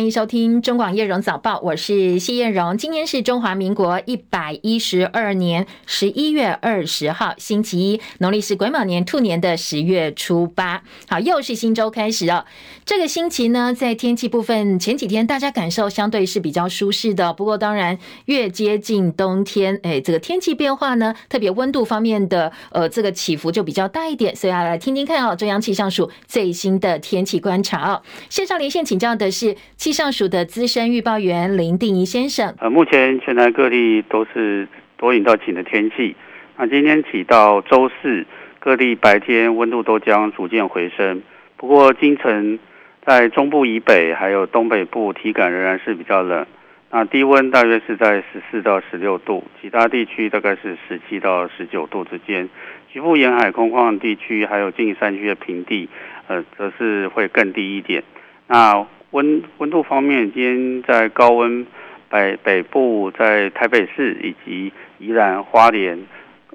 欢迎收听中广叶荣早报，我是谢叶荣。今天是中华民国一百一十二年十一月二十号，星期一，农历是癸卯年兔年的十月初八。好，又是新周开始哦。这个星期呢，在天气部分，前几天大家感受相对是比较舒适的。不过，当然越接近冬天，哎，这个天气变化呢，特别温度方面的呃这个起伏就比较大一点。所以要来听听看哦，中央气象署最新的天气观察哦。线上连线请教的是气象署的资深预报员林定仪先生。呃，目前全台各地都是多云到晴的天气。那今天起到周四，各地白天温度都将逐渐回升。不过，今晨在中部以北还有东北部，体感仍然是比较冷。那低温大约是在十四到十六度，其他地区大概是十七到十九度之间。局部沿海空旷地区还有近山区的平地，呃，则是会更低一点。那温温度方面，今天在高温北北部，在台北市以及宜兰花莲，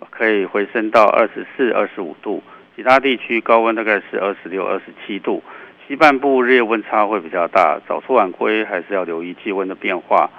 可以回升到二十四、二十五度。其他地区高温大概是二十六、二十七度。西半部日夜温差会比较大，早出晚归还是要留意气温的变化。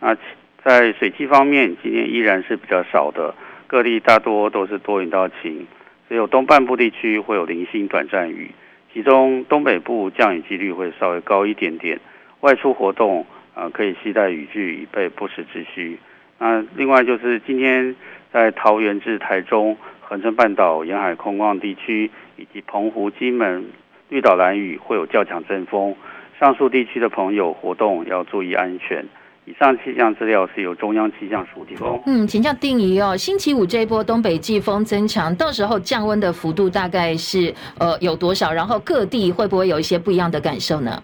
那在水汽方面，今天依然是比较少的。各地大多都是多云到晴，只有东半部地区会有零星短暂雨，其中东北部降雨几率会稍微高一点点。外出活动啊、呃，可以携带雨具以备不时之需。那另外就是今天在桃园至台中、恒春半岛沿海空旷地区，以及澎湖、金门、绿岛、兰屿会有较强阵风，上述地区的朋友活动要注意安全。以上气象资料是由中央气象署提供。嗯，请教定仪哦，星期五这一波东北季风增强，到时候降温的幅度大概是呃有多少？然后各地会不会有一些不一样的感受呢？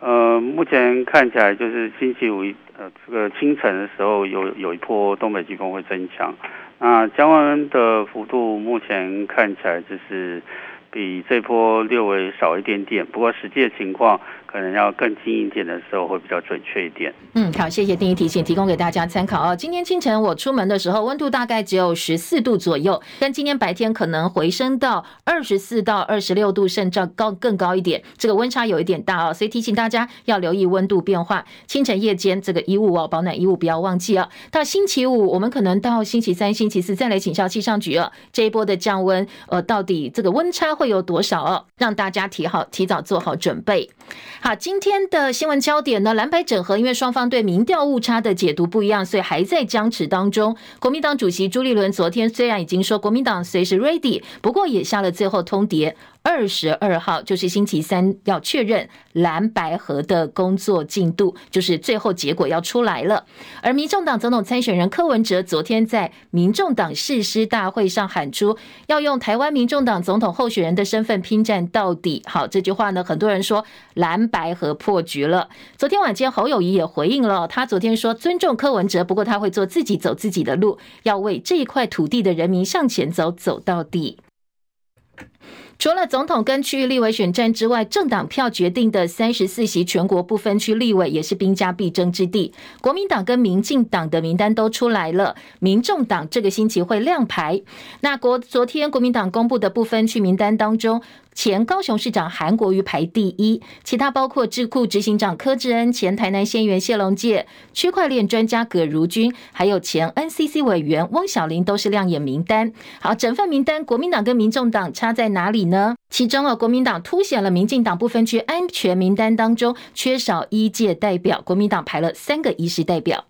呃，目前看起来就是星期五呃这个清晨的时候有有一波东北季风会增强，那降温的幅度目前看起来就是比这波略微少一点点，不过实际的情况。可能要更近一点的时候会比较准确一点。嗯，好，谢谢定仪提醒，提供给大家参考哦。今天清晨我出门的时候，温度大概只有十四度左右，但今天白天可能回升到二十四到二十六度，甚至高更高一点。这个温差有一点大哦，所以提醒大家要留意温度变化。清晨夜间这个衣物哦，保暖衣物不要忘记哦。到星期五，我们可能到星期三、星期四再来请教气象局哦。这一波的降温，呃，到底这个温差会有多少哦？让大家提好提早做好准备。好，今天的新闻焦点呢，蓝白整合，因为双方对民调误差的解读不一样，所以还在僵持当中。国民党主席朱立伦昨天虽然已经说国民党随时 ready，不过也下了最后通牒。二十二号就是星期三，要确认蓝白合的工作进度，就是最后结果要出来了。而民众党总统参选人柯文哲昨天在民众党誓师大会上喊出，要用台湾民众党总统候选人的身份拼战到底。好，这句话呢，很多人说蓝白合破局了。昨天晚间侯友谊也回应了，他昨天说尊重柯文哲，不过他会做自己走自己的路，要为这一块土地的人民向前走，走到底。除了总统跟区域立委选战之外，政党票决定的三十四席全国不分区立委也是兵家必争之地。国民党跟民进党的名单都出来了，民众党这个星期会亮牌。那国昨天国民党公布的不分区名单当中，前高雄市长韩国瑜排第一，其他包括智库执行长柯志恩、前台南县员谢龙介、区块链专家葛如君，还有前 NCC 委员翁小玲都是亮眼名单。好，整份名单，国民党跟民众党差在哪里呢？其中啊，国民党凸显了民进党不分区安全名单当中缺少一届代表，国民党排了三个一师代表。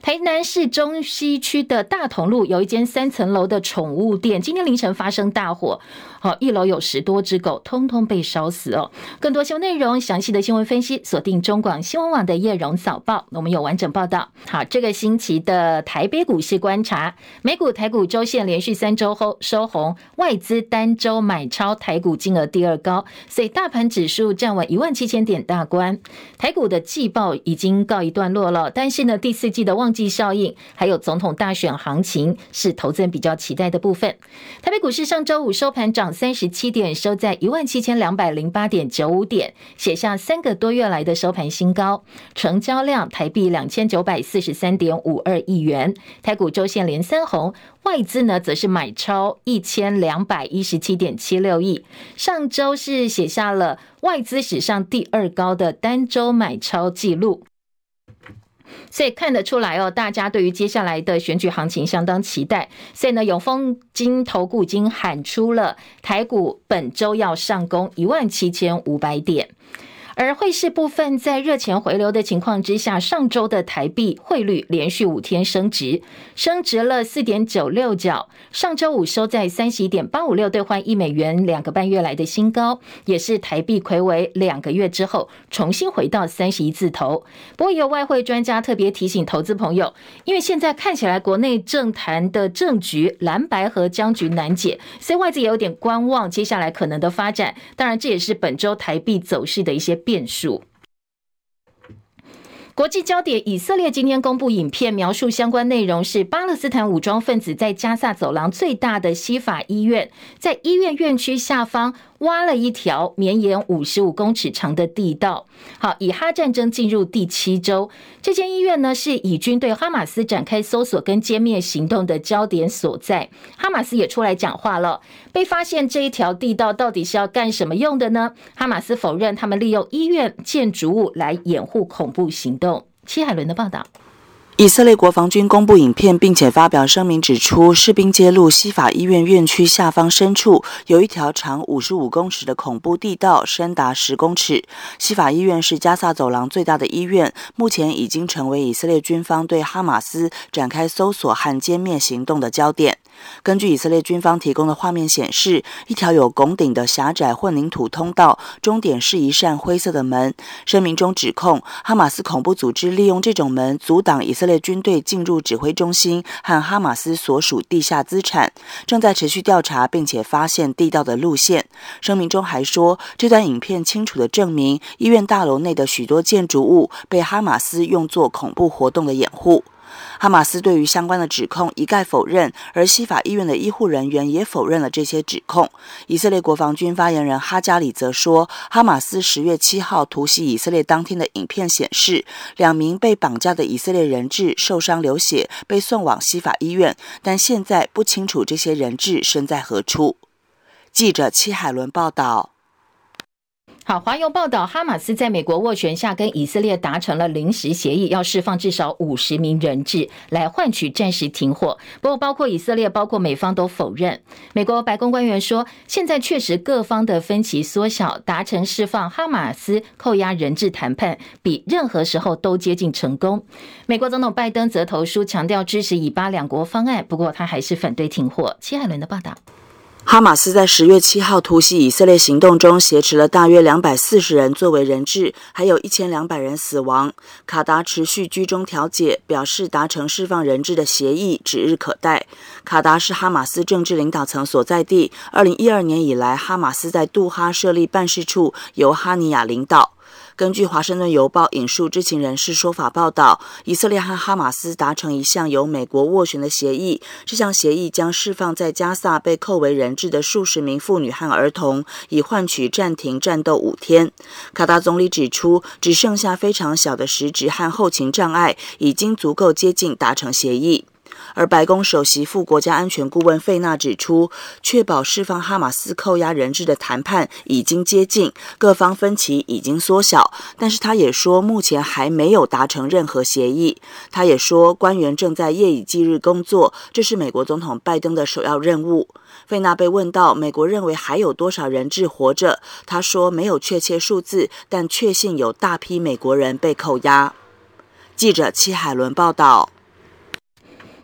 台南市中西区的大同路有一间三层楼的宠物店，今天凌晨发生大火。好，一楼有十多只狗，通通被烧死哦。更多新闻内容，详细的新闻分析，锁定中广新闻网的叶荣早报，我们有完整报道。好，这个星期的台北股市观察，美股台股周线连续三周后收红，外资单周买超台股金额第二高，所以大盘指数站稳一万七千点大关。台股的季报已经告一段落了，但是呢，第四季的旺季效应，还有总统大选行情，是投资人比较期待的部分。台北股市上周五收盘涨。三十七点，收在一万七千两百零八点九五点，写下三个多月来的收盘新高。成交量台币两千九百四十三点五二亿元。台股周线连三红，外资呢则是买超一千两百一十七点七六亿。上周是写下了外资史上第二高的单周买超记录。所以看得出来哦，大家对于接下来的选举行情相当期待。所以呢，永丰金投顾已经喊出了台股本周要上攻一万七千五百点。而汇市部分，在热钱回流的情况之下，上周的台币汇率连续五天升值，升值了四点九六角。上周五收在三十一点八五六兑换一美元，两个半月来的新高，也是台币睽违两个月之后重新回到三十一字头。不过，有外汇专家特别提醒投资朋友，因为现在看起来国内政坛的政局蓝白和僵局难解，所以外资也有点观望接下来可能的发展。当然，这也是本周台币走势的一些变数。国际焦点：以色列今天公布影片，描述相关内容是巴勒斯坦武装分子在加萨走廊最大的西法医院，在医院院区下方。挖了一条绵延五十五公尺长的地道。好，以哈战争进入第七周，这间医院呢是以军对哈马斯展开搜索跟歼灭行动的焦点所在。哈马斯也出来讲话了，被发现这一条地道到底是要干什么用的呢？哈马斯否认他们利用医院建筑物来掩护恐怖行动。戚海伦的报道。以色列国防军公布影片，并且发表声明，指出士兵揭露西法医院院区下方深处有一条长五十五公尺的恐怖地道，深达十公尺。西法医院是加萨走廊最大的医院，目前已经成为以色列军方对哈马斯展开搜索和歼灭行动的焦点。根据以色列军方提供的画面显示，一条有拱顶的狭窄混凝土通道，终点是一扇灰色的门。声明中指控哈马斯恐怖组织利用这种门阻挡以色的军队进入指挥中心和哈马斯所属地下资产，正在持续调查，并且发现地道的路线。声明中还说，这段影片清楚地证明医院大楼内的许多建筑物被哈马斯用作恐怖活动的掩护。哈马斯对于相关的指控一概否认，而西法医院的医护人员也否认了这些指控。以色列国防军发言人哈加里则说，哈马斯十月七号突袭以色列当天的影片显示，两名被绑架的以色列人质受伤流血，被送往西法医院，但现在不清楚这些人质身在何处。记者戚海伦报道。好，华邮报道，哈马斯在美国斡旋下跟以色列达成了临时协议，要释放至少五十名人质来换取暂时停火。不过，包括以色列、包括美方都否认。美国白宫官员说，现在确实各方的分歧缩小，达成释放哈马斯扣押人质谈判比任何时候都接近成功。美国总统拜登则投书强调支持以巴两国方案，不过他还是反对停火。戚海伦的报道。哈马斯在十月七号突袭以色列行动中，挟持了大约两百四十人作为人质，还有一千两百人死亡。卡达持续居中调解，表示达成释放人质的协议指日可待。卡达是哈马斯政治领导层所在地。二零一二年以来，哈马斯在杜哈设立办事处，由哈尼亚领导。根据《华盛顿邮报》引述知情人士说法报道，以色列和哈马斯达成一项由美国斡旋的协议。这项协议将释放在加萨被扣为人质的数十名妇女和儿童，以换取暂停战斗五天。卡达总理指出，只剩下非常小的实质和后勤障碍，已经足够接近达成协议。而白宫首席副国家安全顾问费纳指出，确保释放哈马斯扣押人质的谈判已经接近，各方分歧已经缩小。但是他也说，目前还没有达成任何协议。他也说，官员正在夜以继日工作，这是美国总统拜登的首要任务。费纳被问到美国认为还有多少人质活着，他说没有确切数字，但确信有大批美国人被扣押。记者戚海伦报道。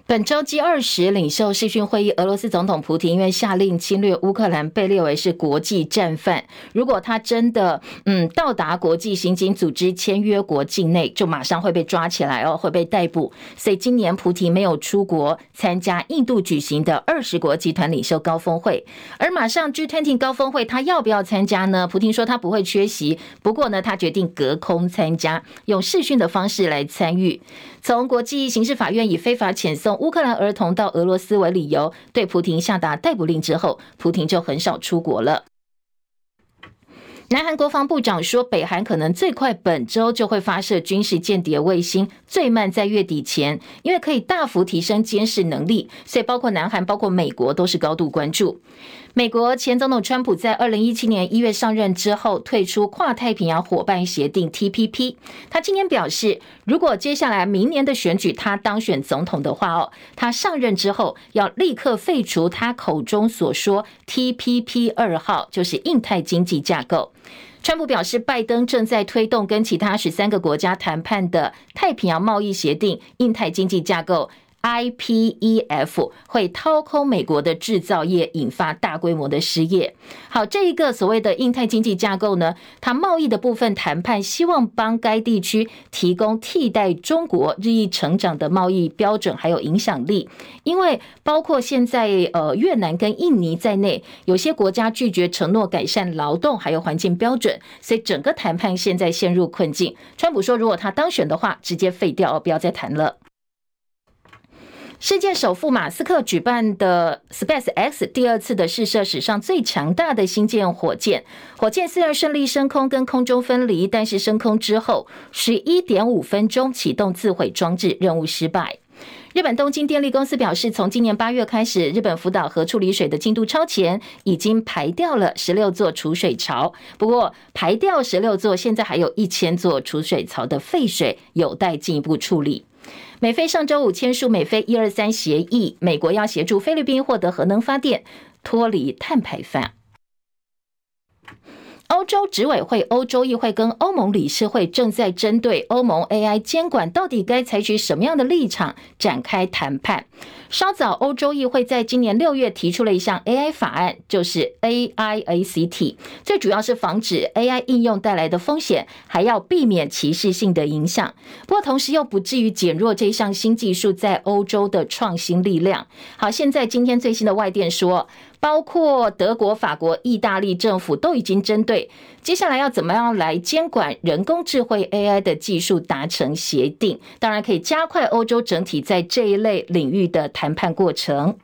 本周 G 二十领袖视讯会议，俄罗斯总统普丁因为下令侵略乌克兰，被列为是国际战犯。如果他真的嗯到达国际刑警组织签约国境内，就马上会被抓起来哦，会被逮捕。所以今年普丁没有出国参加印度举行的二十国集团领袖高峰会，而马上 G20 高峰会他要不要参加呢？普丁说他不会缺席，不过呢，他决定隔空参加，用视讯的方式来参与。从国际刑事法院以非法遣送乌克兰儿童到俄罗斯为理由，对普廷下达逮捕令之后，普廷就很少出国了。南韩国防部长说，北韩可能最快本周就会发射军事间谍卫星，最慢在月底前，因为可以大幅提升监视能力，所以包括南韩、包括美国都是高度关注。美国前总统川普在二零一七年一月上任之后退出跨太平洋伙伴协定 TPP。他今天表示，如果接下来明年的选举他当选总统的话哦，他上任之后要立刻废除他口中所说 TPP 二号，就是印太经济架构。川普表示，拜登正在推动跟其他十三个国家谈判的太平洋贸易协定印太经济架构。IPEF 会掏空美国的制造业，引发大规模的失业。好，这一个所谓的印太经济架构呢，它贸易的部分谈判，希望帮该地区提供替代中国日益成长的贸易标准还有影响力。因为包括现在呃越南跟印尼在内，有些国家拒绝承诺改善劳动还有环境标准，所以整个谈判现在陷入困境。川普说，如果他当选的话，直接废掉，不要再谈了。世界首富马斯克举办的 Space X 第二次的试射史上最强大的星舰火箭，火箭虽然顺利升空跟空中分离，但是升空之后十一点五分钟启动自毁装置，任务失败。日本东京电力公司表示，从今年八月开始，日本福岛核处理水的进度超前，已经排掉了十六座储水槽。不过，排掉十六座，现在还有一千座储水槽的废水有待进一步处理。美菲上周五签署美菲一二三协议，美国要协助菲律宾获得核能发电，脱离碳排放。欧洲执委会、欧洲议会跟欧盟理事会正在针对欧盟 AI 监管到底该采取什么样的立场展开谈判。稍早，欧洲议会在今年六月提出了一项 AI 法案，就是 AI ACT，最主要是防止 AI 应用带来的风险，还要避免歧视性的影响。不过，同时又不至于减弱这项新技术在欧洲的创新力量。好，现在今天最新的外电说，包括德国、法国、意大利政府都已经针对接下来要怎么样来监管人工智慧 AI 的技术达成协定，当然可以加快欧洲整体在这一类领域的谈判过程。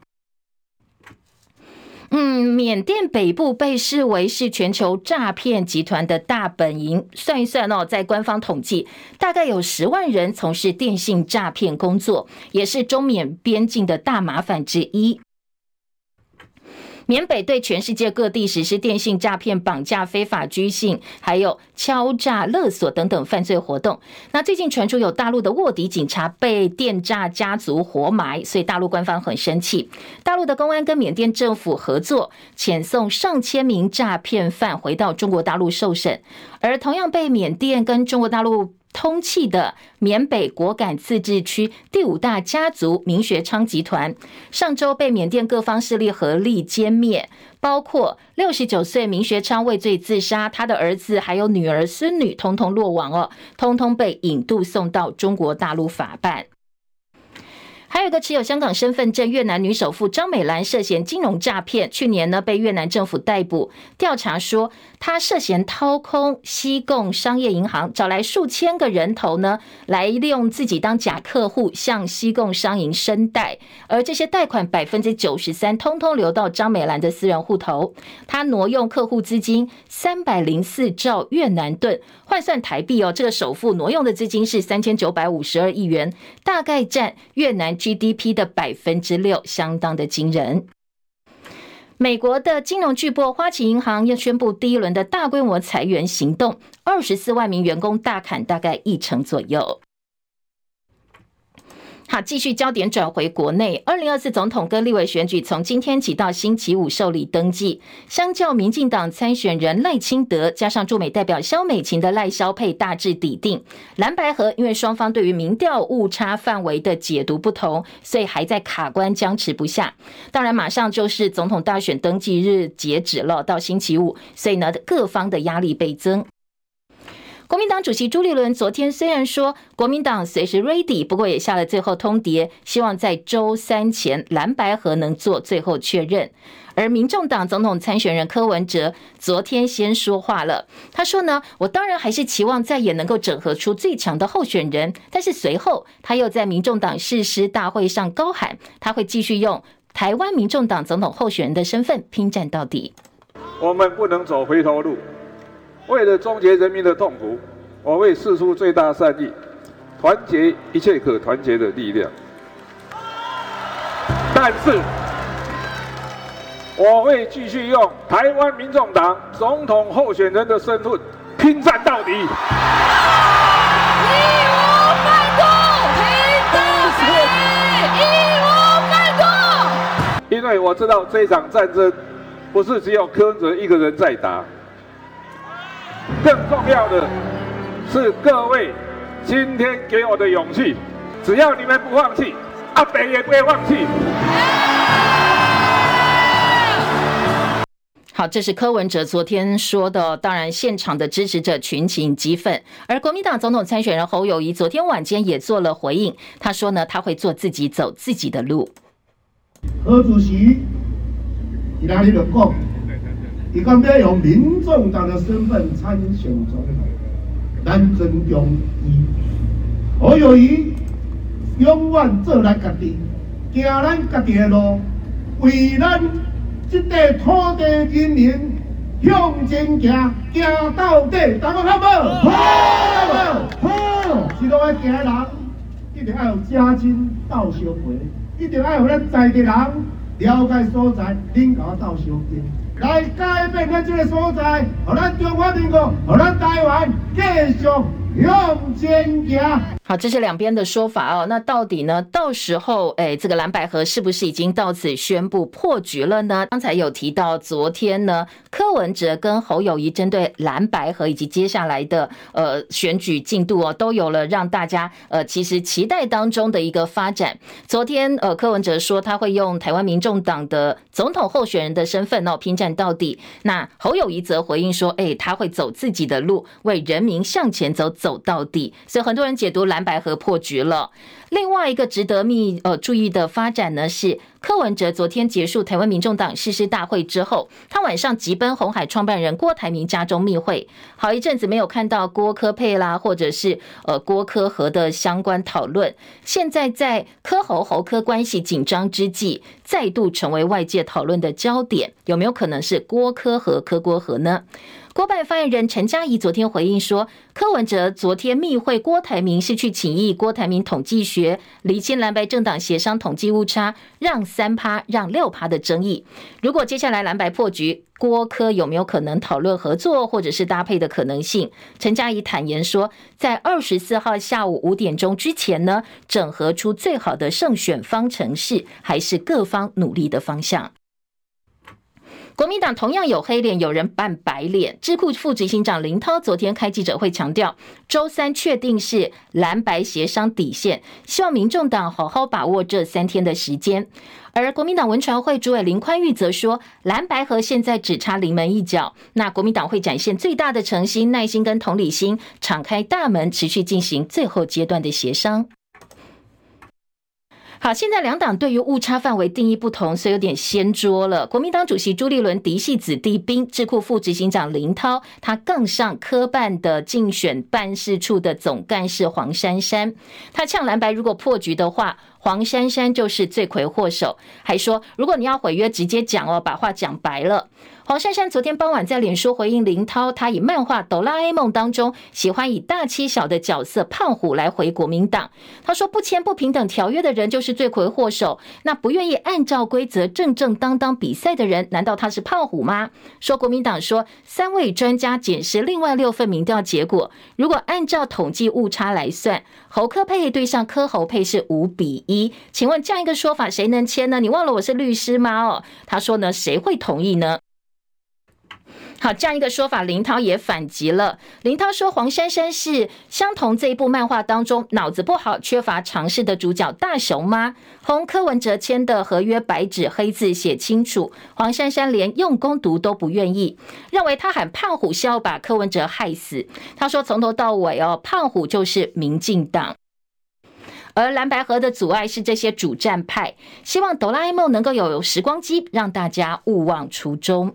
嗯，缅甸北部被视为是全球诈骗集团的大本营，算一算哦，在官方统计，大概有十万人从事电信诈骗工作，也是中缅边境的大麻烦之一。缅北对全世界各地实施电信诈骗、绑架、非法拘禁，还有敲诈勒索等等犯罪活动。那最近传出有大陆的卧底警察被电诈家族活埋，所以大陆官方很生气。大陆的公安跟缅甸政府合作，遣送上千名诈骗犯回到中国大陆受审。而同样被缅甸跟中国大陆通气的缅北果敢自治区第五大家族明学昌集团，上周被缅甸各方势力合力歼灭，包括六十九岁明学昌畏罪自杀，他的儿子还有女儿孙女通通落网哦，通通被引渡送到中国大陆法办。还有一个持有香港身份证越南女首富张美兰涉嫌金融诈骗，去年呢被越南政府逮捕，调查说他涉嫌掏空西贡商业银行，找来数千个人头呢，来利用自己当假客户向西贡商银申贷，而这些贷款百分之九十三通通流到张美兰的私人户头，他挪用客户资金三百零四兆越南盾，换算台币哦，这个首富挪用的资金是三千九百五十二亿元，大概占越南。GDP 的百分之六，相当的惊人。美国的金融巨擘花旗银行要宣布第一轮的大规模裁员行动，二十四万名员工大砍大概一成左右。好，继续焦点转回国内。二零二四总统跟立委选举从今天起到星期五受理登记。相较民进党参选人赖清德加上驻美代表萧美琴的赖萧配大致底定，蓝白河因为双方对于民调误差范围的解读不同，所以还在卡关僵持不下。当然，马上就是总统大选登记日截止了，到星期五，所以呢，各方的压力倍增。国民党主席朱立伦昨天虽然说国民党随时 ready，不过也下了最后通牒，希望在周三前蓝白河能做最后确认。而民众党总统参选人柯文哲昨天先说话了，他说呢，我当然还是期望再也能够整合出最强的候选人，但是随后他又在民众党誓师大会上高喊，他会继续用台湾民众党总统候选人的身份拼战到底。我们不能走回头路。为了终结人民的痛苦，我会试出最大善意，团结一切可团结的力量。但是，我会继续用台湾民众党总统候选人的身份拼战到底。因为我知道这场战争不是只有柯文哲一个人在打，更重要的是各位今天给我的勇气。只要你们不放弃，阿北也不会放弃。好，这是柯文哲昨天说的。当然，现场的支持者群情激愤，而国民党总统参选人侯友谊昨天晚间也做了回应。他说呢，他会做自己，走自己的路。何主席，你哪里就讲，伊讲要用民众党的身份参选总统，咱尊重伊。我有伊永远做咱家己，行咱家己的路，为咱这块土地人民向前行，行到底，大家好不好？好，好，是都爱行的人，一定要有家亲斗相陪。一定要有咱在地人了解所在，领导到小边，来改变咱这个所在，让咱中华民国，让咱台湾继续。用坚强。好，这是两边的说法哦。那到底呢？到时候，哎，这个蓝白合是不是已经到此宣布破局了呢？刚才有提到，昨天呢，柯文哲跟侯友谊针对蓝白合以及接下来的呃选举进度哦，都有了让大家呃其实期待当中的一个发展。昨天呃，柯文哲说他会用台湾民众党的总统候选人的身份哦拼战到底。那侯友谊则回应说，哎，他会走自己的路，为人民向前走。走到底，所以很多人解读蓝白河破局了。另外一个值得密呃注意的发展呢，是柯文哲昨天结束台湾民众党誓师大会之后，他晚上急奔红海创办人郭台铭家中密会，好一阵子没有看到郭柯配啦，或者是呃郭柯和的相关讨论。现在在柯侯侯柯关系紧张之际，再度成为外界讨论的焦点，有没有可能是郭柯和柯郭和呢？郭办发言人陈佳仪昨天回应说，柯文哲昨天密会郭台铭是去请益郭台铭统计学，厘清蓝白政党协商统计误差让三趴让六趴的争议。如果接下来蓝白破局，郭科有没有可能讨论合作或者是搭配的可能性？陈佳怡坦言说，在二十四号下午五点钟之前呢，整合出最好的胜选方程式，还是各方努力的方向。国民党同样有黑脸，有人扮白脸。智库副执行长林涛昨天开记者会强调，周三确定是蓝白协商底线，希望民众党好好把握这三天的时间。而国民党文传会主委林宽裕则说，蓝白合现在只差临门一脚，那国民党会展现最大的诚心、耐心跟同理心，敞开大门，持续进行最后阶段的协商。好，现在两党对于误差范围定义不同，所以有点掀桌了。国民党主席朱立伦嫡系子弟兵，智库副执行长林涛，他杠上科办的竞选办事处的总干事黄珊珊，他呛蓝白，如果破局的话，黄珊珊就是罪魁祸首，还说如果你要毁约，直接讲哦，把话讲白了。黄珊珊昨天傍晚在脸书回应林涛，他以漫画《哆啦 A 梦》当中喜欢以大欺小的角色胖虎来回国民党。他说不签不平等条约的人就是罪魁祸首，那不愿意按照规则正正当当比赛的人，难道他是胖虎吗？说国民党说三位专家检视另外六份民调结果，如果按照统计误差来算，侯科佩对上柯侯佩是五比一。请问这样一个说法谁能签呢？你忘了我是律师吗？哦，他说呢，谁会同意呢？好，这样一个说法，林涛也反击了。林涛说，黄珊珊是相同这一部漫画当中脑子不好、缺乏常识的主角大雄吗？红柯文哲签的合约白纸黑字写清楚，黄珊珊连用功读都不愿意，认为他喊胖虎是要把柯文哲害死。他说，从头到尾哦，胖虎就是民进党，而蓝白河的阻碍是这些主战派，希望哆啦 A 梦能够有时光机，让大家勿忘初衷。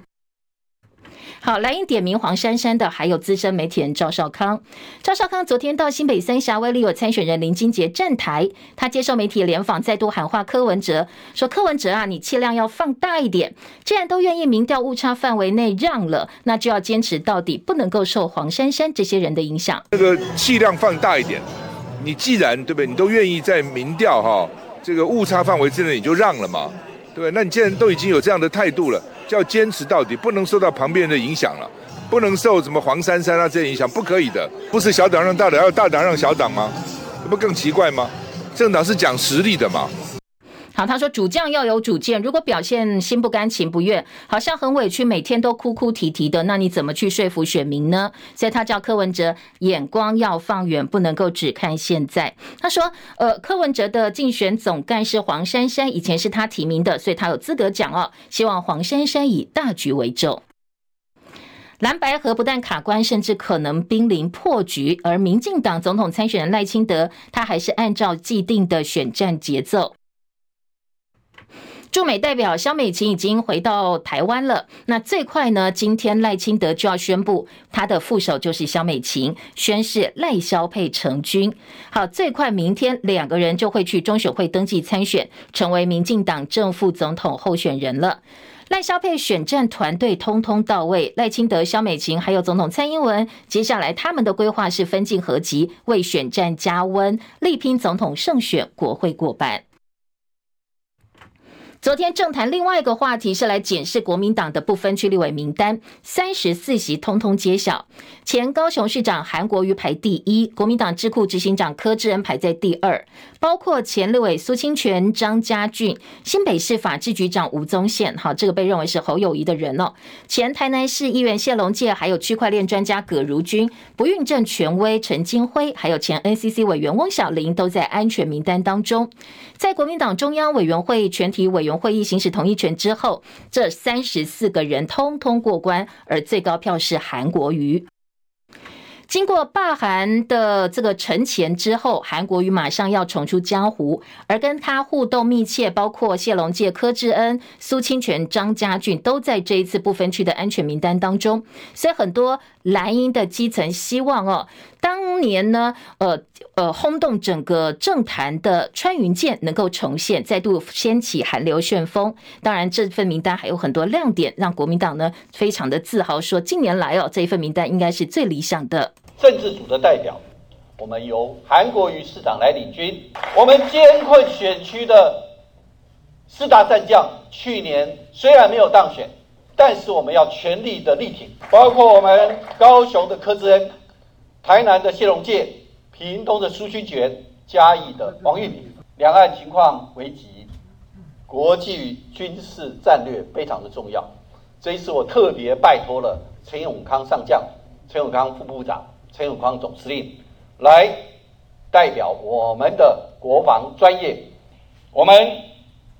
好，蓝营点名黄珊珊的还有资深媒体人赵少康。赵少康昨天到新北三峡为立委参选人林金杰站台，他接受媒体联访，再度喊话柯文哲，说柯文哲啊，你气量要放大一点，既然都愿意民调误差范围内让了，那就要坚持到底，不能够受黄珊珊这些人的影响。这个气量放大一点，你既然对不对，你都愿意在民调哈这个误差范围之内，你就让了嘛，对不对？那你既然都已经有这样的态度了。就要坚持到底，不能受到旁边人的影响了，不能受什么黄珊珊啊这些影响，不可以的。不是小党让大党，要大党让小党吗？这不更奇怪吗？政党是讲实力的嘛。好，他说主将要有主见，如果表现心不甘情不愿，好像很委屈，每天都哭哭啼啼的，那你怎么去说服选民呢？所以他叫柯文哲眼光要放远，不能够只看现在。他说，呃，柯文哲的竞选总干事黄珊珊以前是他提名的，所以他有资格讲哦。希望黄珊珊以大局为重。蓝白合不但卡关，甚至可能濒临破局。而民进党总统参选人赖清德，他还是按照既定的选战节奏。驻美代表萧美琴已经回到台湾了。那最快呢？今天赖清德就要宣布他的副手就是萧美琴，宣誓赖萧配成军。好，最快明天两个人就会去中选会登记参选，成为民进党正副总统候选人了。赖萧配选战团队通通到位，赖清德、萧美琴还有总统蔡英文，接下来他们的规划是分进合击，为选战加温，力拼总统胜选，国会过半。昨天政坛另外一个话题是来检视国民党的不分区立委名单，三十四席通通揭晓。前高雄市长韩国瑜排第一，国民党智库执行长柯志恩排在第二，包括前立委苏清泉、张家俊，新北市法制局长吴宗宪，好，这个被认为是侯友谊的人哦。前台南市议员谢龙介，还有区块链专家葛如君，不孕症权威陈金辉，还有前 NCC 委员翁小玲，都在安全名单当中。在国民党中央委员会全体委员会议行使同意权之后，这三十四个人通通过关，而最高票是韩国瑜。经过罢韩的这个沉潜之后，韩国瑜马上要重出江湖，而跟他互动密切，包括谢龙介、柯志恩、苏清泉、张家俊，都在这一次不分区的安全名单当中。所以很多蓝营的基层希望哦，当年呢，呃呃，轰动整个政坛的穿云箭能够重现，再度掀起韩流旋风。当然，这份名单还有很多亮点，让国民党呢非常的自豪，说近年来哦，这一份名单应该是最理想的。政治组的代表，我们由韩国瑜市长来领军。我们艰困选区的四大战将，去年虽然没有当选，但是我们要全力的力挺，包括我们高雄的柯志恩、台南的谢龙介、屏东的苏清泉、嘉义的王玉敏。两岸情况危急，国际军事战略非常的重要。这一次我特别拜托了陈永康上将、陈永康副部长。陈永康总司令来代表我们的国防专业。我们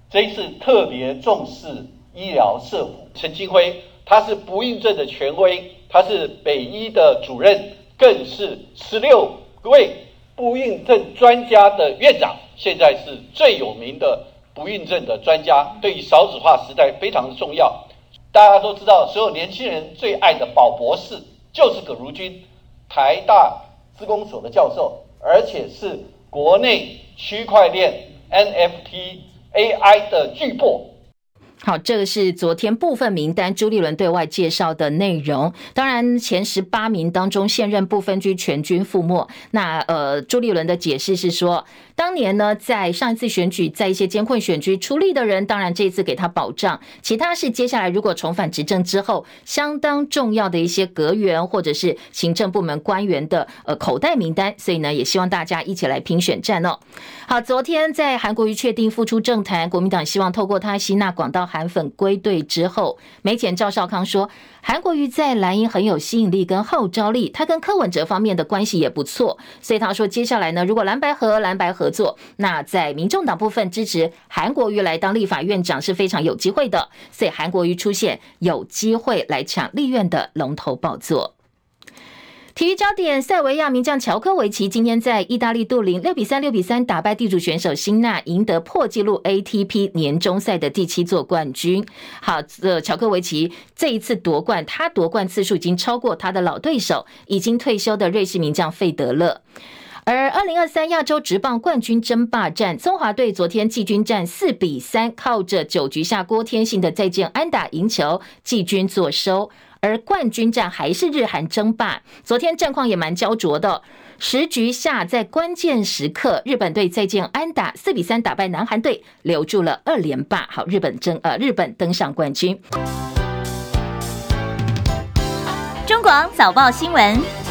这一次特别重视医疗社福。陈金辉他是不孕症的权威，他是北医的主任，更是十六位不孕症专家的院长。现在是最有名的不孕症的专家，对于少子化时代非常重要。大家都知道，所有年轻人最爱的宝博士就是葛如君。台大资工所的教授，而且是国内区块链 NFT AI 的巨擘。好，这个是昨天部分名单朱立伦对外介绍的内容。当然，前十八名当中，现任不分区全军覆没。那呃，朱立伦的解释是说，当年呢，在上一次选举，在一些监困选区出力的人，当然这一次给他保障。其他是接下来如果重返执政之后，相当重要的一些阁员或者是行政部门官员的呃口袋名单。所以呢，也希望大家一起来拼选战哦。好，昨天在韩国瑜确定复出政坛，国民党希望透过他吸纳广大韩粉归队之后，媒体人赵少康说，韩国瑜在蓝营很有吸引力跟号召力，他跟柯文哲方面的关系也不错，所以他说接下来呢，如果蓝白和蓝白合作，那在民众党部分支持韩国瑜来当立法院长是非常有机会的，所以韩国瑜出现有机会来抢立院的龙头宝座。体育焦点：塞维亚名将乔科维奇今天在意大利杜林六比三、六比三打败地主选手辛纳，赢得破纪录 ATP 年终赛的第七座冠军。好，这乔科维奇这一次夺冠，他夺冠次数已经超过他的老对手，已经退休的瑞士名将费德勒。而二零二三亚洲职棒冠军争霸战，中华队昨天季军战四比三，靠着九局下郭天信的再见安打赢球，季军作收。而冠军战还是日韩争霸，昨天战况也蛮焦灼的。十局下在关键时刻，日本队再见安打四比三打败南韩队，留住了二连霸。好，日本争呃日本登上冠军。中广早报新闻。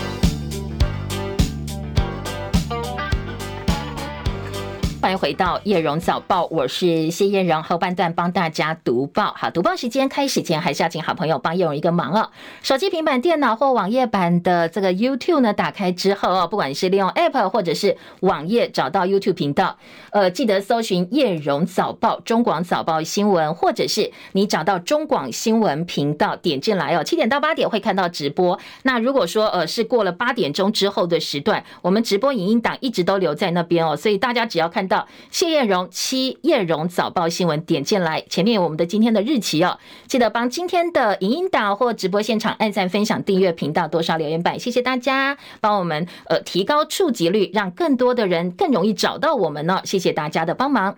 欢迎回到叶荣早报，我是谢叶荣，后半段帮大家读报。好，读报时间开始前，还是要请好朋友帮叶荣一个忙哦。手机、平板电脑或网页版的这个 YouTube 呢，打开之后哦，不管是利用 App 或者是网页找到 YouTube 频道，呃，记得搜寻叶荣早报、中广早报新闻，或者是你找到中广新闻频道点进来哦。七点到八点会看到直播。那如果说呃是过了八点钟之后的时段，我们直播影音档一直都留在那边哦，所以大家只要看到。谢艳荣七艳荣早报新闻点进来，前面有我们的今天的日期哦，记得帮今天的影音导或直播现场按赞、分享、订阅频道，多刷留言板，谢谢大家，帮我们呃提高触及率，让更多的人更容易找到我们呢，谢谢大家的帮忙。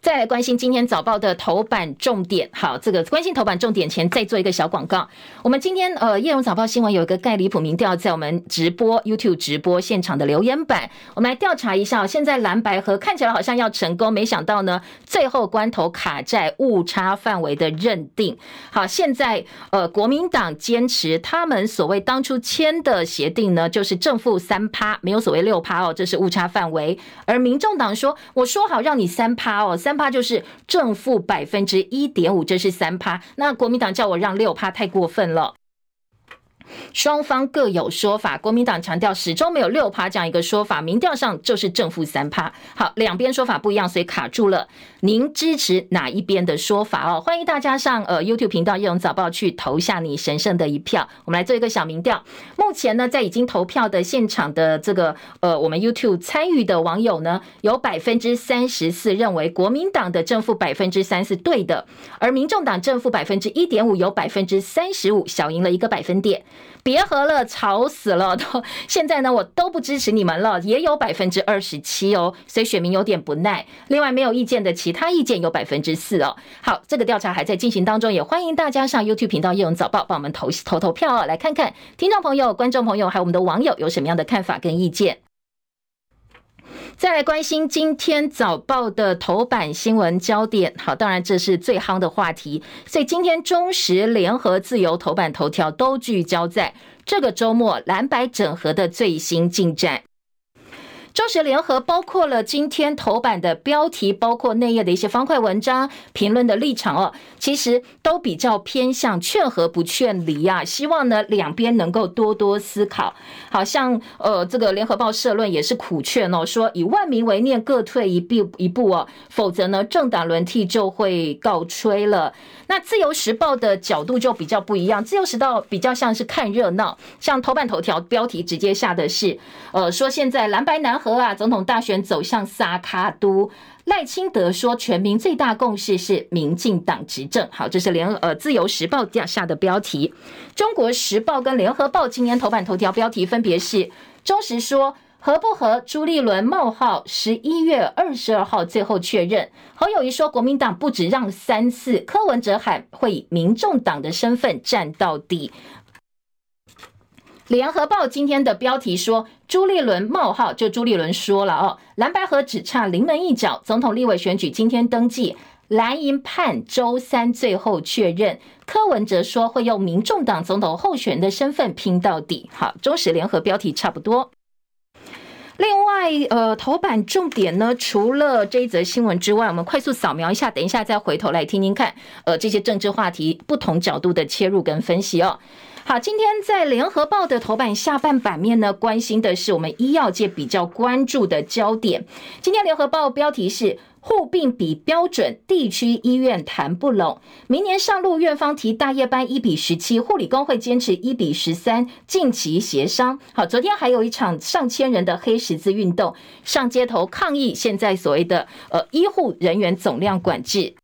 再来关心今天早报的头版重点，好，这个关心头版重点前再做一个小广告。我们今天呃叶荣早报新闻有一个盖里普民调，在我们直播 YouTube 直播现场的留言板，我们来调查一下。现在蓝白合看起来好像要成功，没想到呢，最后关头卡在误差范围的认定。好，现在呃国民党坚持他们所谓当初签的协定呢，就是正负三趴，没有所谓六趴哦，这是误差范围。而民众党说，我说好让你三趴哦。哦三趴就是正负百分之一点五，这是三趴。那国民党叫我让六趴，太过分了。双方各有说法，国民党强调始终没有六趴这样一个说法，民调上就是正负三趴。好，两边说法不一样，所以卡住了。您支持哪一边的说法哦？欢迎大家上呃 YouTube 频道叶荣早报去投下你神圣的一票。我们来做一个小民调，目前呢，在已经投票的现场的这个呃我们 YouTube 参与的网友呢，有百分之三十四认为国民党的正负百分之三是对的，而民众党正负百分之一点五有百分之三十五小赢了一个百分点。别和了，吵死了！都现在呢，我都不支持你们了，也有百分之二十七哦，所以选民有点不耐。另外没有意见的，其他意见有百分之四哦。好，这个调查还在进行当中，也欢迎大家上 YouTube 频道夜荣早报帮我们投投投票哦，来看看听众朋友、观众朋友还有我们的网友有什么样的看法跟意见。再来关心今天早报的头版新闻焦点，好，当然这是最夯的话题，所以今天中时、联合、自由头版头条都聚焦在这个周末蓝白整合的最新进展。中时联合包括了今天头版的标题，包括内页的一些方块文章评论的立场哦，其实都比较偏向劝和不劝离啊，希望呢两边能够多多思考。好像呃这个联合报社论也是苦劝哦，说以万民为念，各退一步一步哦，否则呢政党轮替就会告吹了。那自由时报的角度就比较不一样，自由时报比较像是看热闹，像头版头条标题直接下的是呃说现在蓝白难。和啊，总统大选走向萨卡都，赖清德说，全民最大共识是民进党执政。好，这是联呃自由时报下的标题。中国时报跟联合报今年头版头条标题分别是：中时说合不合？朱立伦冒号十一月二十二号最后确认。侯友宜说国民党不止让三次，柯文哲喊会以民众党的身份战到底。联合报今天的标题说，朱立伦冒号就朱立伦说了哦，蓝白合只差临门一脚，总统立委选举今天登记，蓝营判周三最后确认。柯文哲说会用民众党总统候选人的身份拼到底。好，中时联合标题差不多。另外，呃，头版重点呢，除了这一则新闻之外，我们快速扫描一下，等一下再回头来听听看，呃，这些政治话题不同角度的切入跟分析哦。好，今天在联合报的头版下半版面呢，关心的是我们医药界比较关注的焦点。今天联合报标题是护病比标准，地区医院谈不拢。明年上路，院方提大夜班一比十七，护理工会坚持一比十三，近期协商。好，昨天还有一场上千人的黑十字运动，上街头抗议。现在所谓的呃医护人员总量管制。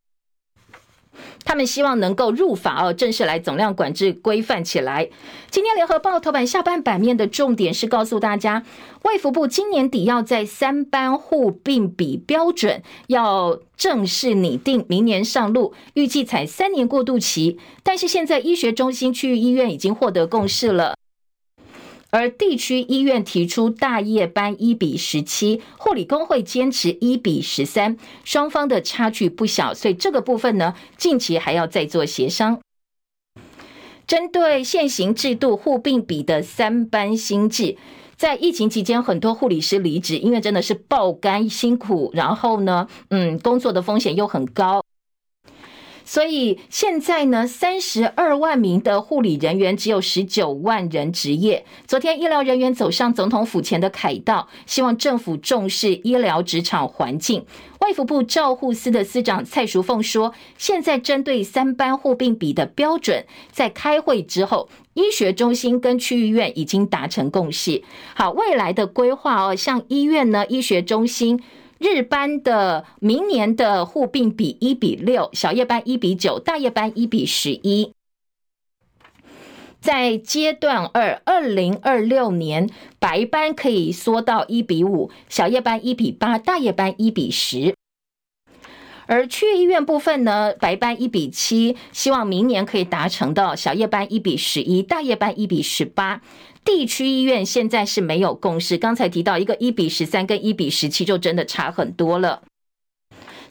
他们希望能够入法哦，正式来总量管制规范起来。今天联合报头版下半版面的重点是告诉大家，卫福部今年底要在三班护并比标准要正式拟定，明年上路，预计采三年过渡期。但是现在医学中心区域医院已经获得共识了。而地区医院提出大夜班一比十七，护理工会坚持一比十三，双方的差距不小，所以这个部分呢，近期还要再做协商。针对现行制度护病比的三班新制，在疫情期间，很多护理师离职，因为真的是爆肝辛苦，然后呢，嗯，工作的风险又很高。所以现在呢，三十二万名的护理人员，只有十九万人执业。昨天医疗人员走上总统府前的凯道，希望政府重视医疗职场环境。卫福部照护司的司长蔡淑凤说，现在针对三班护病比的标准，在开会之后，医学中心跟区域医院已经达成共识。好，未来的规划哦，像医院呢，医学中心。日班的明年的护病比一比六，小夜班一比九，大夜班一比十一。在阶段二，二零二六年白班可以缩到一比五，小夜班一比八，大夜班一比十。而区医院部分呢，白班一比七，希望明年可以达成到小夜班一比十一，大夜班一比十八。地区医院现在是没有共识，刚才提到一个一比十三跟一比十七，就真的差很多了。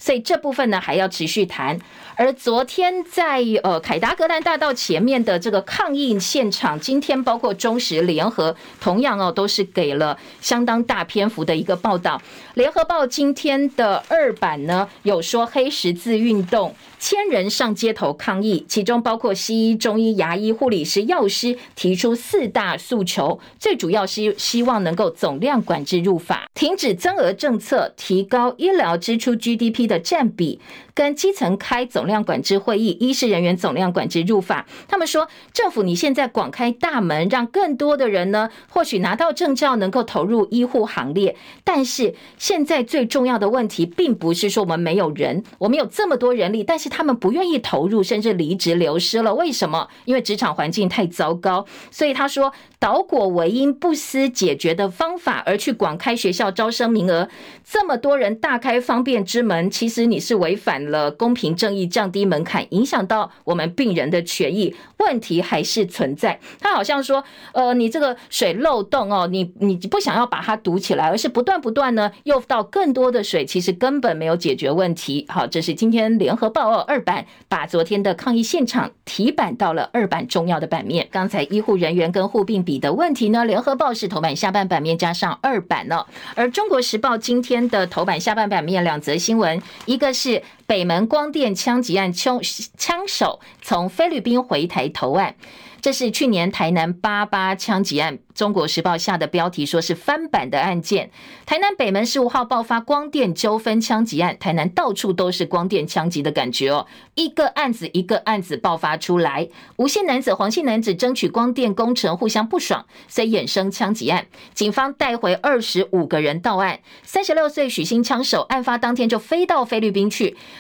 所以这部分呢还要持续谈。而昨天在呃凯达格兰大道前面的这个抗议现场，今天包括中时联合同样哦都是给了相当大篇幅的一个报道。联合报今天的二版呢有说黑十字运动千人上街头抗议，其中包括西医、中医、牙医、护理师、药师提出四大诉求，最主要是希望能够总量管制入法，停止增额政策，提高医疗支出 GDP 的占比。跟基层开总量管制会议，医事人员总量管制入法。他们说，政府你现在广开大门，让更多的人呢，或许拿到证照能够投入医护行列。但是现在最重要的问题，并不是说我们没有人，我们有这么多人力，但是他们不愿意投入，甚至离职流失了。为什么？因为职场环境太糟糕。所以他说，倒果为因，不思解决的方法，而去广开学校招生名额，这么多人大开方便之门，其实你是违反了公平正义，降低门槛，影响到我们病人的权益，问题还是存在。他好像说，呃，你这个水漏洞哦，你你不想要把它堵起来，而是不断不断呢，又倒更多的水，其实根本没有解决问题。好，这是今天联合报二版把昨天的抗议现场提版到了二版重要的版面。刚才医护人员跟护病比的问题呢，联合报是头版下半版面加上二版呢，而中国时报今天的头版下半版面两则新闻，一个是。北门光电枪击案，枪枪手从菲律宾回台投案。这是去年台南八八枪击案，中国时报下的标题说是翻版的案件。台南北门十五号爆发光电纠纷枪击案，台南到处都是光电枪击的感觉哦，一个案子一个案子爆发出来。吴姓男子、黄姓男子争取光电工程互相不爽，所以衍生枪击案。警方带回二十五个人到案，三十六岁许姓枪手案发当天就飞到菲律宾去，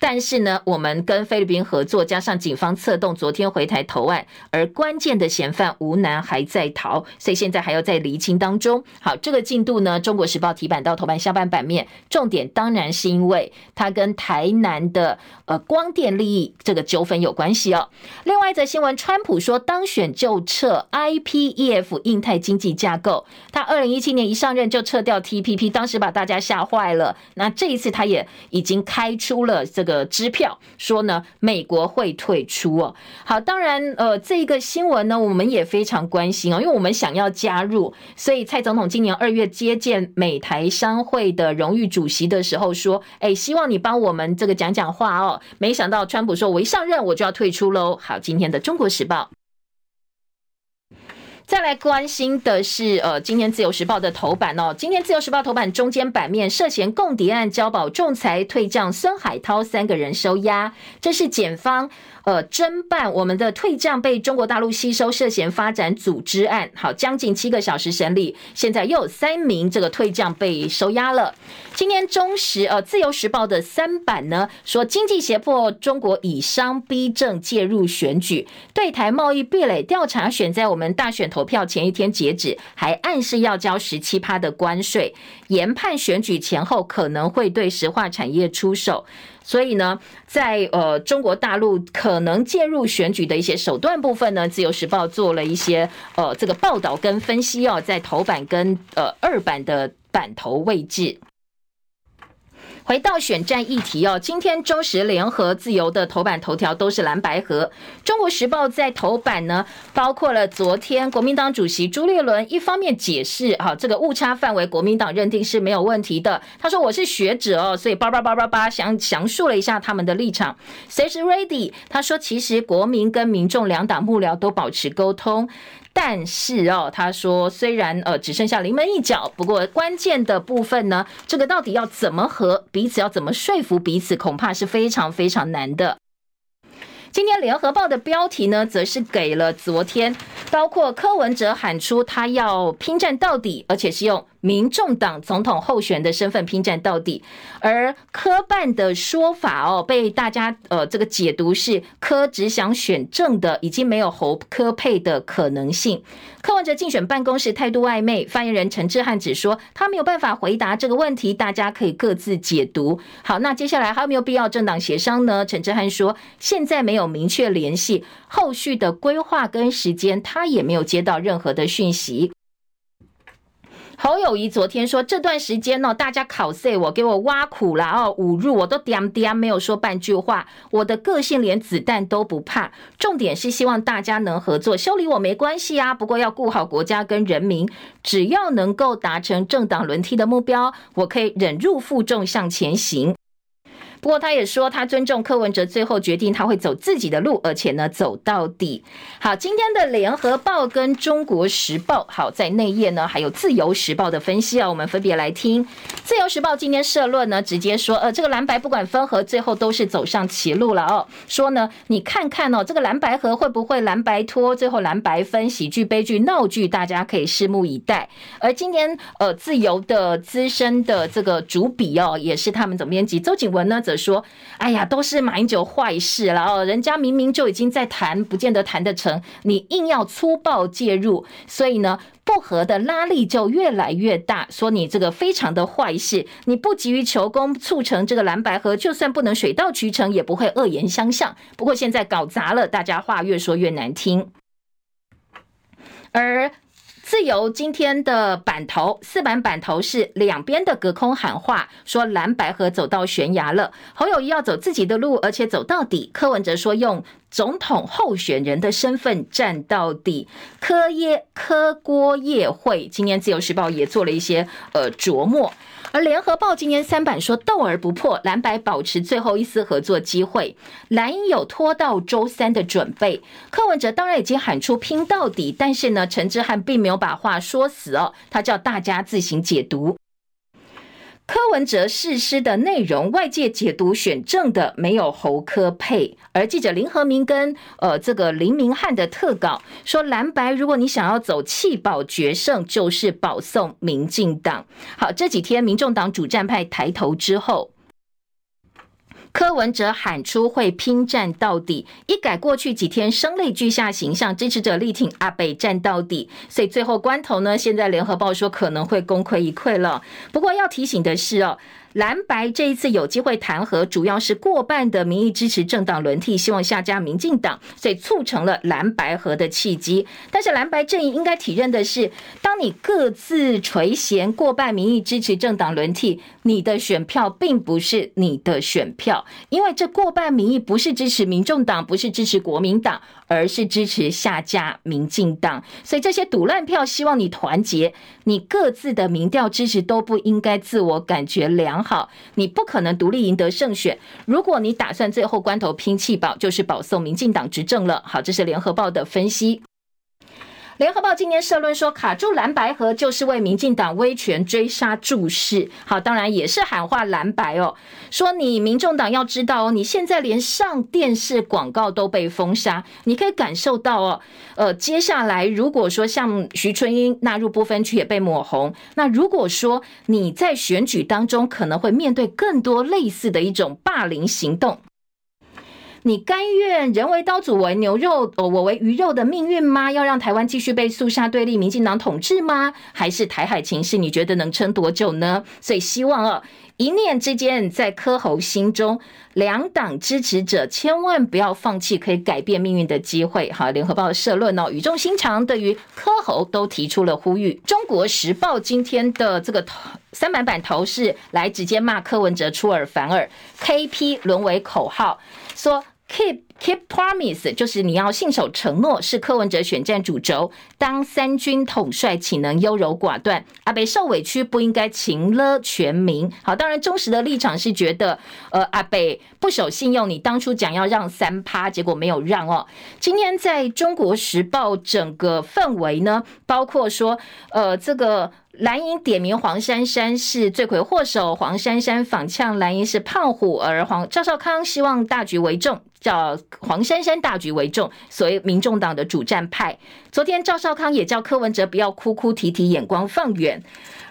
但是呢，我们跟菲律宾合作，加上警方策动，昨天回台投案，而关。键的嫌犯吴男还在逃，所以现在还要在厘清当中。好，这个进度呢，《中国时报》提版到头版下半版面，重点当然是因为它跟台南的呃光电利益这个纠纷有关系哦。另外一则新闻，川普说当选就撤 IPEF 印太经济架构，他二零一七年一上任就撤掉 TPP，当时把大家吓坏了。那这一次他也已经开出了这个支票，说呢美国会退出哦。好，当然呃这一个新闻呢，我们也非常关心哦，因为我们想要加入，所以蔡总统今年二月接见美台商会的荣誉主席的时候说：“哎，希望你帮我们这个讲讲话哦。”没想到川普说：“我一上任我就要退出喽。”好，今天的《中国时报》。再来关心的是，呃，今天自由时报的头版哦，今天自由时报头版中间版面涉嫌共谍案交保仲裁退将孙海涛三个人收押，这是检方。呃，侦办我们的退将被中国大陆吸收涉嫌发展组织案，好，将近七个小时审理，现在又有三名这个退将被收押了。今天中时呃，自由时报的三版呢说，经济胁迫中国以商逼政介入选举，对台贸易壁垒调查选在我们大选投票前一天截止，还暗示要交十七趴的关税，研判选举前后可能会对石化产业出手。所以呢，在呃中国大陆可能介入选举的一些手段部分呢，自由时报做了一些呃这个报道跟分析哦，在头版跟呃二版的版头位置。回到选战议题哦，今天中时联合自由的头版头条都是蓝白河。中国时报在头版呢，包括了昨天国民党主席朱立伦一方面解释哈，这个误差范围国民党认定是没有问题的。他说我是学者哦，所以叭叭叭叭叭详详述了一下他们的立场。随时 ready，他说其实国民跟民众两党幕僚都保持沟通。但是哦，他说虽然呃只剩下临门一脚，不过关键的部分呢，这个到底要怎么和彼此要怎么说服彼此，恐怕是非常非常难的。今天联合报的标题呢，则是给了昨天，包括柯文哲喊出他要拼战到底，而且是用。民众党总统候选的身份拼战到底，而柯办的说法哦，被大家呃这个解读是柯只想选正的，已经没有侯柯配的可能性。柯文哲竞选办公室态度暧昧，发言人陈志汉只说他没有办法回答这个问题，大家可以各自解读。好，那接下来还有没有必要政党协商呢？陈志汉说现在没有明确联系，后续的规划跟时间他也没有接到任何的讯息。侯友谊昨天说，这段时间呢，大家考试我给我挖苦了哦，侮辱我都点点没有说半句话。我的个性连子弹都不怕，重点是希望大家能合作，修理我没关系啊。不过要顾好国家跟人民，只要能够达成政党轮替的目标，我可以忍辱负重向前行。不过他也说，他尊重柯文哲最后决定，他会走自己的路，而且呢走到底。好，今天的联合报跟中国时报，好，在内页呢还有自由时报的分析啊，我们分别来听。自由时报今天社论呢，直接说，呃，这个蓝白不管分合，最后都是走上歧路了哦。说呢，你看看哦，这个蓝白合会不会蓝白拖，最后蓝白分，喜剧、悲剧、闹剧，大家可以拭目以待。而今天呃，自由的资深的这个主笔哦，也是他们总编辑周景文呢。则说：“哎呀，都是马英九坏事了哦！人家明明就已经在谈，不见得谈得成，你硬要粗暴介入，所以呢，不和的拉力就越来越大。说你这个非常的坏事，你不急于求功，促成这个蓝白合，就算不能水到渠成，也不会恶言相向。不过现在搞砸了，大家话越说越难听，而。”自由今天的版头，四版版头是两边的隔空喊话，说蓝白合走到悬崖了。侯友谊要走自己的路，而且走到底。柯文哲说用总统候选人的身份站到底。柯耶柯郭夜会，今天自由时报也做了一些呃琢磨。而联合报今天三版说斗而不破，蓝白保持最后一丝合作机会，蓝营有拖到周三的准备。柯文哲当然已经喊出拼到底，但是呢，陈志汉并没有把话说死哦，他叫大家自行解读。柯文哲誓师的内容，外界解读选正的没有侯科配，而记者林和明跟呃这个林明翰的特稿说，蓝白如果你想要走弃保决胜，就是保送民进党。好，这几天民众党主战派抬头之后。柯文哲喊出会拼战到底，一改过去几天声泪俱下形象，支持者力挺阿北战到底，所以最后关头呢，现在联合报说可能会功亏一篑了。不过要提醒的是哦。蓝白这一次有机会谈和，主要是过半的民意支持政党轮替，希望下架民进党，所以促成了蓝白合的契机。但是蓝白阵营应该体认的是，当你各自垂涎过半民意支持政党轮替，你的选票并不是你的选票，因为这过半民意不是支持民众党，不是支持国民党，而是支持下架民进党。所以这些赌烂票，希望你团结，你各自的民调支持都不应该自我感觉良好。好，你不可能独立赢得胜选。如果你打算最后关头拼弃保，就是保送民进党执政了。好，这是联合报的分析。联合报今年社论说，卡住蓝白河就是为民进党威权追杀注释。好，当然也是喊话蓝白哦，说你民众党要知道哦，你现在连上电视广告都被封杀，你可以感受到哦，呃，接下来如果说像徐春英纳入不分区也被抹红，那如果说你在选举当中可能会面对更多类似的一种霸凌行动。你甘愿人为刀俎为牛肉，我为鱼肉的命运吗？要让台湾继续被肃杀对立民进党统治吗？还是台海情势你觉得能撑多久呢？所以希望哦，一念之间，在柯侯心中，两党支持者千万不要放弃可以改变命运的机会。哈，联合报社论哦，语重心长，对于柯侯都提出了呼吁。中国时报今天的这个三版版头是来直接骂柯文哲出尔反尔，KP 沦为口号，说。Keep keep promise 就是你要信守承诺，是柯文哲选战主轴。当三军统帅，岂能优柔寡断？阿北受委屈，不应该情了全民。好，当然忠实的立场是觉得，呃，阿北不守信用，你当初讲要让三趴，结果没有让哦。今天在中国时报整个氛围呢，包括说，呃，这个。蓝营点名黄珊珊是罪魁祸首，黄珊珊反呛蓝营是胖虎，而黄赵少康希望大局为重，叫黄珊珊大局为重，所谓民众党的主战派。昨天赵少康也叫柯文哲不要哭哭啼啼，眼光放远。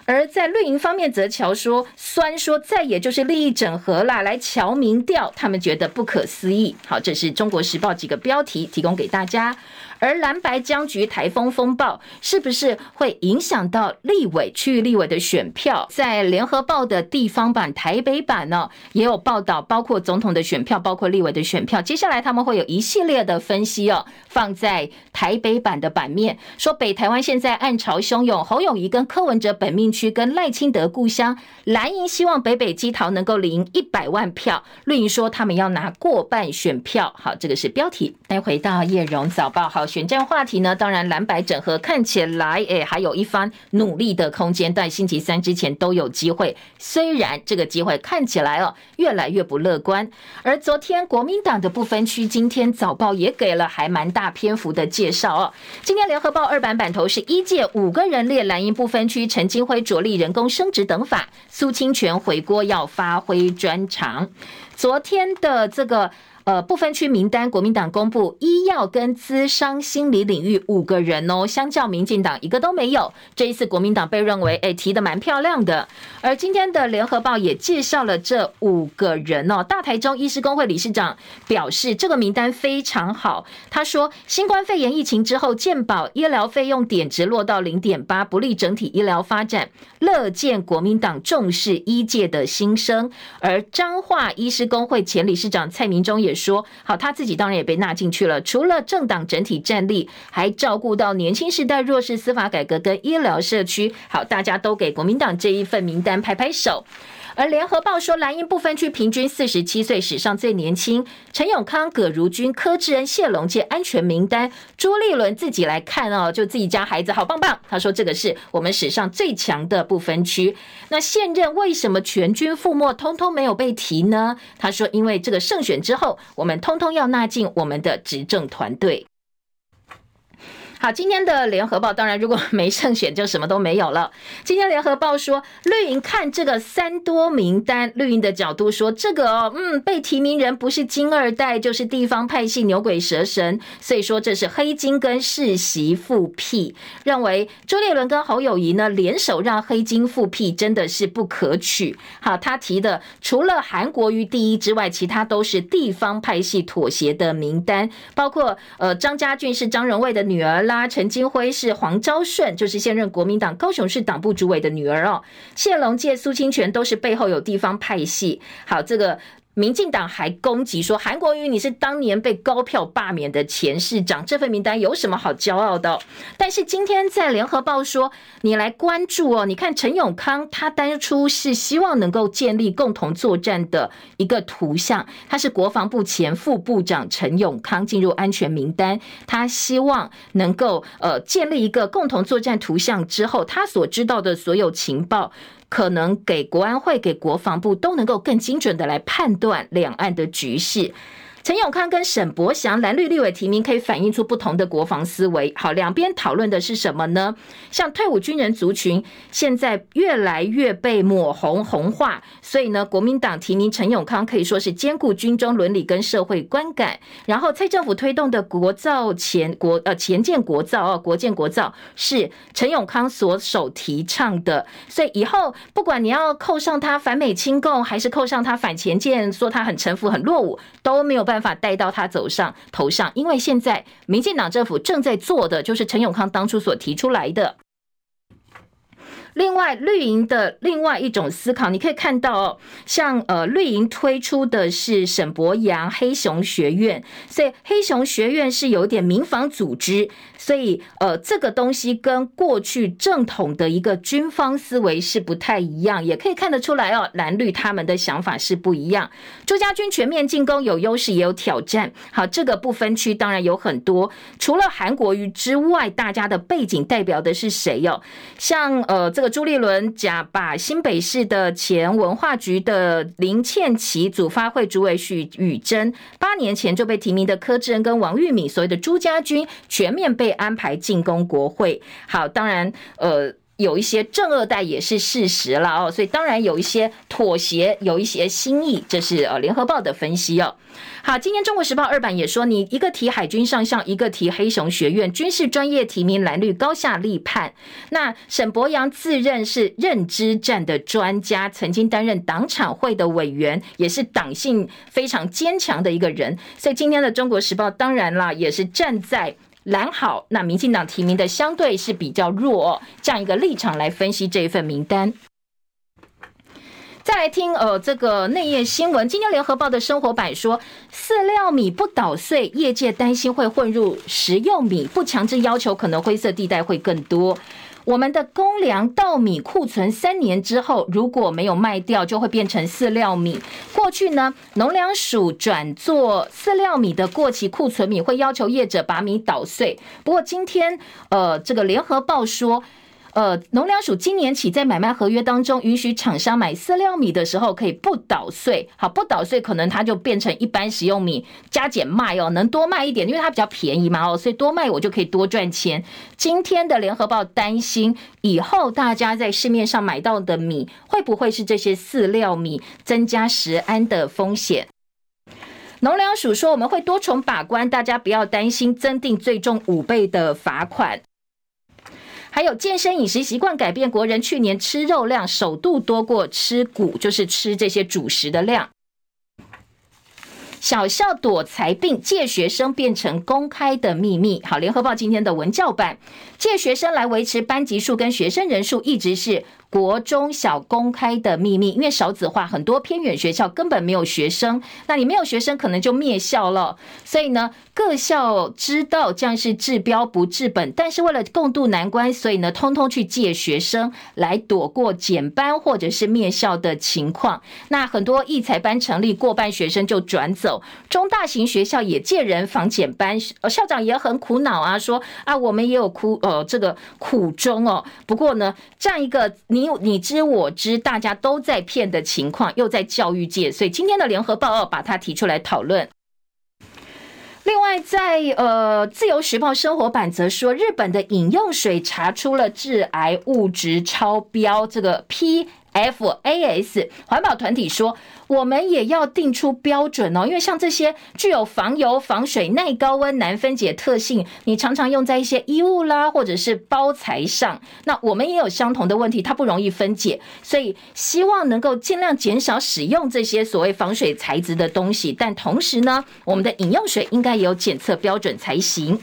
而在绿营方面，则乔说酸说再也就是利益整合啦，来乔民调，他们觉得不可思议。好，这是中国时报几个标题提供给大家。而蓝白僵局、台风风暴，是不是会影响到立委、区域立委的选票？在联合报的地方版、台北版呢，也有报道，包括总统的选票，包括立委的选票。接下来他们会有一系列的分析哦，放在台北版的版面，说北台湾现在暗潮汹涌，侯友宜跟柯文哲本命区跟赖清德故乡蓝营希望北北基桃能够领一百万票，绿营说他们要拿过半选票。好，这个是标题。待回到叶荣早报，好。选战话题呢？当然蓝白整合看起来，诶，还有一番努力的空间。在星期三之前都有机会，虽然这个机会看起来哦越来越不乐观。而昨天国民党的不分区，今天早报也给了还蛮大篇幅的介绍哦。今天联合报二版版头是一届五个人列蓝营不分区，陈金辉着力人工升职等法，苏清泉回锅要发挥专长。昨天的这个。呃，不分区名单，国民党公布医药跟咨商心理领域五个人哦，相较民进党一个都没有。这一次国民党被认为诶提的蛮漂亮的。而今天的联合报也介绍了这五个人哦。大台中医师工会理事长表示，这个名单非常好。他说，新冠肺炎疫情之后，健保医疗费用点值落到零点八，不利整体医疗发展。乐见国民党重视医界的心声。而彰化医师工会前理事长蔡明忠也。说好，他自己当然也被纳进去了。除了政党整体战力，还照顾到年轻时代、弱势、司法改革跟医疗社区。好，大家都给国民党这一份名单拍拍手。而联合报说，蓝营不分区平均四十七岁，史上最年轻。陈永康、葛如君、柯志恩、谢龙介安全名单。朱立伦自己来看哦，就自己家孩子好棒棒。他说这个是我们史上最强的不分区。那现任为什么全军覆没，通通没有被提呢？他说，因为这个胜选之后，我们通通要纳进我们的执政团队。好，今天的联合报当然如果没胜选就什么都没有了。今天联合报说，绿营看这个三多名单，绿营的角度说，这个哦，嗯，被提名人不是金二代就是地方派系牛鬼蛇神，所以说这是黑金跟世袭复辟，认为朱立伦跟侯友谊呢联手让黑金复辟真的是不可取。好，他提的除了韩国瑜第一之外，其他都是地方派系妥协的名单，包括呃张家俊是张荣味的女儿。拉陈金辉是黄昭顺，就是现任国民党高雄市党部主委的女儿哦。谢龙介、苏清泉都是背后有地方派系。好，这个。民进党还攻击说，韩国瑜你是当年被高票罢免的前市长，这份名单有什么好骄傲的？但是今天在联合报说，你来关注哦，你看陈永康他当初是希望能够建立共同作战的一个图像，他是国防部前副部长陈永康进入安全名单，他希望能够呃建立一个共同作战图像之后，他所知道的所有情报。可能给国安会、给国防部都能够更精准的来判断两岸的局势。陈永康跟沈伯祥蓝绿立委提名，可以反映出不同的国防思维。好，两边讨论的是什么呢？像退伍军人族群现在越来越被抹红红化，所以呢，国民党提名陈永康可以说是兼顾军中伦理跟社会观感。然后蔡政府推动的国造前国呃前建国造哦，国建国造是陈永康所首提倡的，所以以后不管你要扣上他反美亲共，还是扣上他反前建，说他很陈腐很落伍，都没有办办法带到他走上头上，因为现在民进党政府正在做的就是陈永康当初所提出来的。另外，绿营的另外一种思考，你可以看到，像呃绿营推出的是沈博阳黑熊学院，所以黑熊学院是有点民防组织。所以，呃，这个东西跟过去正统的一个军方思维是不太一样，也可以看得出来哦，蓝绿他们的想法是不一样。朱家军全面进攻有优势也有挑战。好，这个不分区当然有很多，除了韩国瑜之外，大家的背景代表的是谁哟？像呃，这个朱立伦假把新北市的前文化局的林倩琪、组发会主委许宇珍，八年前就被提名的柯志恩跟王玉敏，所谓的朱家军全面被。安排进攻国会，好，当然，呃，有一些正二代也是事实了哦，所以当然有一些妥协，有一些心意，这是呃联合报的分析哦。好，今天中国时报二版也说，你一个提海军上校，一个提黑熊学院，军事专业提名蓝绿高下立判。那沈博洋自认是认知战的专家，曾经担任党产会的委员，也是党性非常坚强的一个人。所以今天的中国时报当然啦，也是站在。蓝好，那民进党提名的相对是比较弱，这样一个立场来分析这一份名单。再来听呃这个内页新闻，今天联合报的生活版说，饲料米不捣碎，业界担心会混入食用米，不强制要求，可能灰色地带会更多。我们的公粮稻米库存三年之后，如果没有卖掉，就会变成饲料米。过去呢，农粮署转做饲料米的过期库存米，会要求业者把米捣碎。不过今天，呃，这个联合报说。呃，农粮署今年起在买卖合约当中，允许厂商买饲料米的时候可以不捣碎。好，不捣碎可能它就变成一般食用米，加减卖哦，能多卖一点，因为它比较便宜嘛哦，所以多卖我就可以多赚钱。今天的联合报担心，以后大家在市面上买到的米会不会是这些饲料米，增加食安的风险。农粮署说我们会多重把关，大家不要担心，增订最重五倍的罚款。还有健身饮食习惯改变，国人去年吃肉量首度多过吃谷，就是吃这些主食的量。小校躲财病，借学生变成公开的秘密。好，联合报今天的文教版，借学生来维持班级数跟学生人数，一直是。国中小公开的秘密，因为少子化，很多偏远学校根本没有学生。那你没有学生，可能就灭校了。所以呢，各校知道这样是治标不治本，但是为了共度难关，所以呢，通通去借学生来躲过减班或者是灭校的情况。那很多艺才班成立过半学生就转走，中大型学校也借人防减班，校长也很苦恼啊，说啊，我们也有苦呃这个苦衷哦。不过呢，这样一个。你你知我知，大家都在骗的情况，又在教育界，所以今天的联合报告把它提出来讨论。另外，在呃自由时报生活版则说，日本的饮用水查出了致癌物质超标，这个 P。FAS 环保团体说，我们也要定出标准哦，因为像这些具有防油、防水、耐高温、难分解特性，你常常用在一些衣物啦，或者是包材上，那我们也有相同的问题，它不容易分解，所以希望能够尽量减少使用这些所谓防水材质的东西，但同时呢，我们的饮用水应该也有检测标准才行。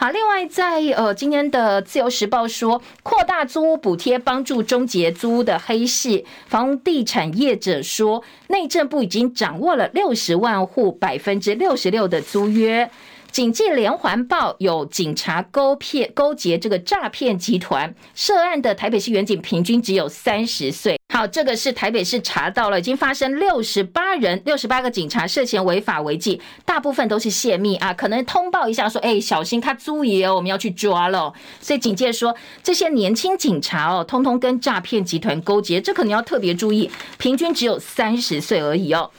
好，另外在呃今天的自由时报说，扩大租屋补贴帮助终结租屋的黑市，房地产业者说，内政部已经掌握了六十万户百分之六十六的租约。警界连环报有警察勾骗勾结这个诈骗集团，涉案的台北市员警平均只有三十岁。好，这个是台北市查到了，已经发生六十八人，六十八个警察涉嫌违法违纪，大部分都是泄密啊，可能通报一下说，哎，小心他租爷哦，我们要去抓了。所以警界说，这些年轻警察哦，通通跟诈骗集团勾结，这可能要特别注意，平均只有三十岁而已哦。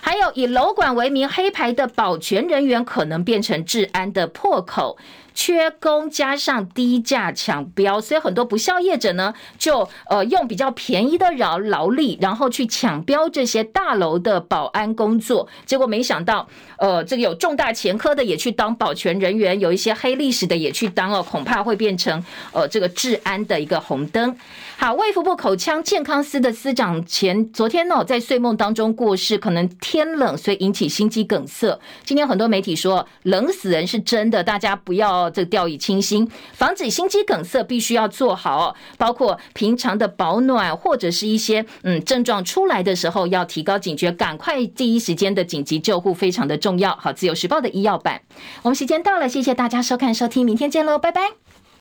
还有以楼管为名黑牌的保全人员，可能变成治安的破口。缺工加上低价抢标，所以很多不肖业者呢，就呃用比较便宜的劳劳力，然后去抢标这些大楼的保安工作。结果没想到，呃，这个有重大前科的也去当保全人员，有一些黑历史的也去当哦，恐怕会变成呃这个治安的一个红灯。好，卫福部口腔健康司的司长前昨天呢，在睡梦当中过世，可能天冷，所以引起心肌梗塞。今天很多媒体说冷死人是真的，大家不要。这个掉以轻心，防止心肌梗塞必须要做好，包括平常的保暖，或者是一些嗯症状出来的时候要提高警觉，赶快第一时间的紧急救护非常的重要。好，自由时报的医药版，我们时间到了，谢谢大家收看收听，明天见喽，拜拜。